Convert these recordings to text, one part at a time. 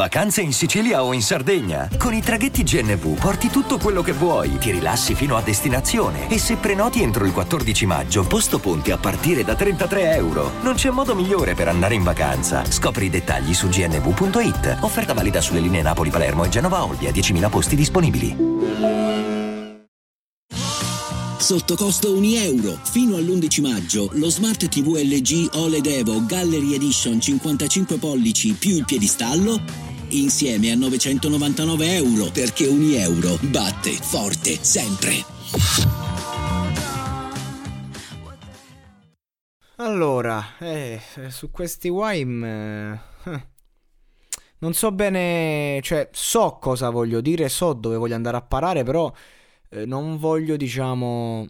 Vacanze in Sicilia o in Sardegna? Con i traghetti GNV porti tutto quello che vuoi, ti rilassi fino a destinazione e se prenoti entro il 14 maggio, posto ponti a partire da 33 euro. Non c'è modo migliore per andare in vacanza. Scopri i dettagli su gnv.it. Offerta valida sulle linee Napoli-Palermo e Genova-Olbia, 10.000 posti disponibili. Sotto costo 1 euro. Fino all'11 maggio lo Smart TV LG OLED Evo Gallery Edition 55 pollici più il piedistallo insieme a 999 euro perché 1 euro batte forte sempre. Allora, eh, su questi Wime... Eh, non so bene, cioè so cosa voglio dire, so dove voglio andare a parare, però eh, non voglio, diciamo,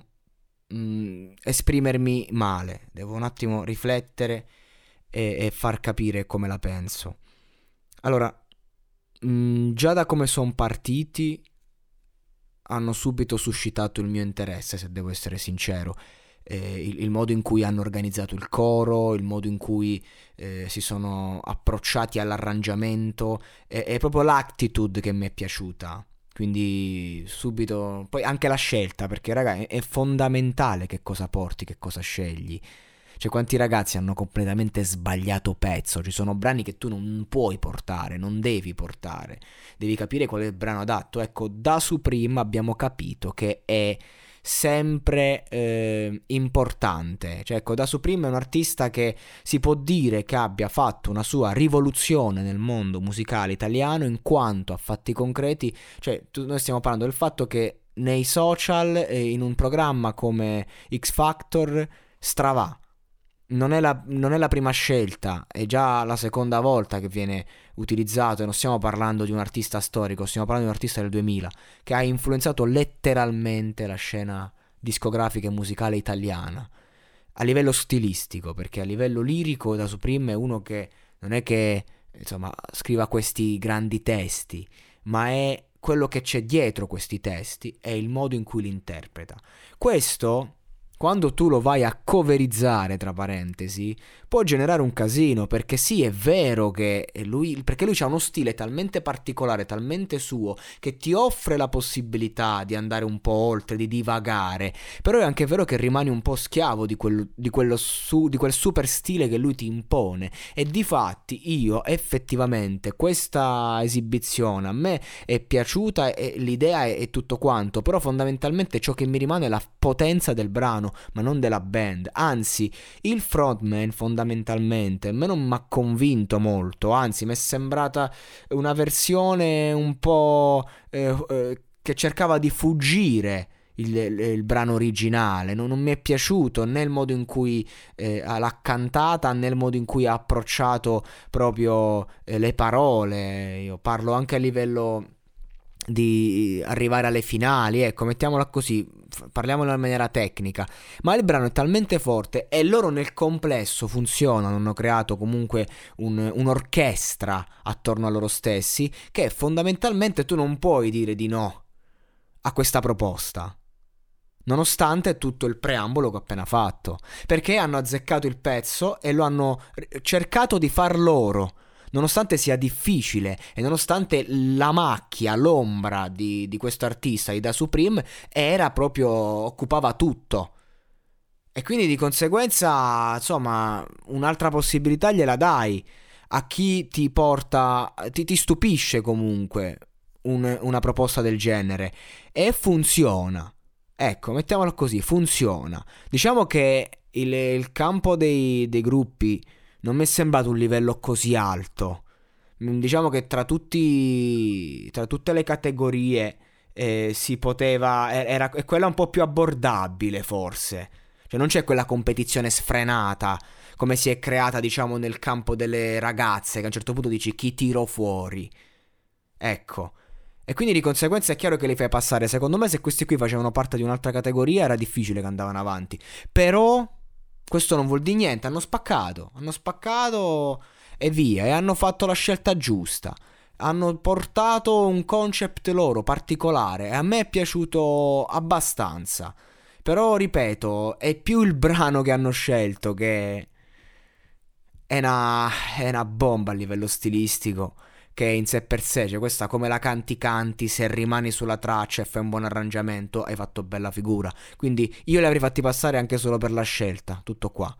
mh, mm, esprimermi male. Devo un attimo riflettere e, e far capire come la penso. Allora, mm, già da come sono partiti hanno subito suscitato il mio interesse, se devo essere sincero. Eh, il, il, modo in cui hanno organizzato il coro, il modo in cui eh, si sono approcciati all'arrangiamento, è, è proprio l'attitude che mi è piaciuta. Quindi subito, poi anche la scelta, perché raga è fondamentale che cosa porti, che cosa scegli. Cioè quanti ragazzi hanno completamente sbagliato pezzo, ci sono brani che tu non puoi portare, non devi portare, devi capire qual è il brano adatto. Ecco, da Supreme abbiamo capito che è sempre eh, importante. Cioè, ecco, da Supreme è un artista che si può dire che abbia fatto una sua rivoluzione nel mondo musicale italiano in quanto a fatti concreti, cioè tu, noi stiamo parlando del fatto che nei social e in un programma come X Factor stravà non è, la, non è, la, prima scelta, è già la seconda volta che viene utilizzato e non stiamo parlando di un artista storico, stiamo parlando di un artista del 2000 che ha influenzato letteralmente la scena discografica e musicale italiana a livello stilistico, perché a livello lirico da Supreme è uno che non è che insomma scriva questi grandi testi, ma è quello che c'è dietro questi testi, è il modo in cui li interpreta. Questo quando tu lo vai a coverizzare, tra parentesi, può generare un casino, perché sì, è vero che lui, perché lui ha uno stile talmente particolare, talmente suo, che ti offre la possibilità di andare un po' oltre, di divagare, però è anche vero che rimani un po' schiavo di quel, di su, di quel super stile che lui ti impone. E di fatti io effettivamente questa esibizione a me è piaciuta, e l'idea è, è tutto quanto, però fondamentalmente ciò che mi rimane è la potenza del brano ma non della band. Anzi, il frontman fondamentalmente a me non mi ha convinto molto, anzi mi è sembrata una versione un po' eh, eh, che cercava di fuggire. Il, il, brano originale. Non, non, mi è piaciuto né il modo in cui eh, l'ha cantata né il modo in cui ha approcciato proprio eh, le parole. Io parlo anche a livello di arrivare alle finali, ecco, mettiamola così, parliamolo in maniera tecnica, ma il brano è talmente forte e loro nel complesso funzionano, hanno creato comunque un, un'orchestra attorno a loro stessi, che fondamentalmente tu non puoi dire di no a questa proposta. Nonostante tutto il preambolo che ho appena fatto, perché hanno azzeccato il pezzo e lo hanno cercato di far loro nonostante sia difficile e nonostante la macchia, l'ombra di, di questo artista, di Da Supreme, era proprio, occupava tutto. E quindi di conseguenza, insomma, un'altra possibilità gliela dai a chi ti porta, ti, ti stupisce comunque un, una proposta del genere e funziona. Ecco, mettiamolo così, funziona. Diciamo che il, il campo dei, dei gruppi non mi è sembrato un livello così alto. Mm, diciamo che tra, tutti, tra tutte le categorie eh, si poteva. Era, è quella un po' più abbordabile, forse. Cioè, non c'è quella competizione sfrenata come si è creata, diciamo, nel campo delle ragazze, che a un certo punto dici chi tiro fuori. Ecco. E quindi di conseguenza è chiaro che li fai passare. Secondo me, se questi qui facevano parte di un'altra categoria, era difficile che andavano avanti. Però questo non vuol dire niente, hanno spaccato, hanno spaccato e via, e hanno fatto la scelta giusta. Hanno portato un concept loro particolare e a me è piaciuto abbastanza. Però, ripeto, è più il brano che hanno scelto che è una, è una bomba a livello stilistico che in sé per sé, cioè questa come la canti canti, se rimani sulla traccia e fai un buon arrangiamento, hai fatto bella figura. Quindi io li avrei fatti passare anche solo per la scelta, tutto qua.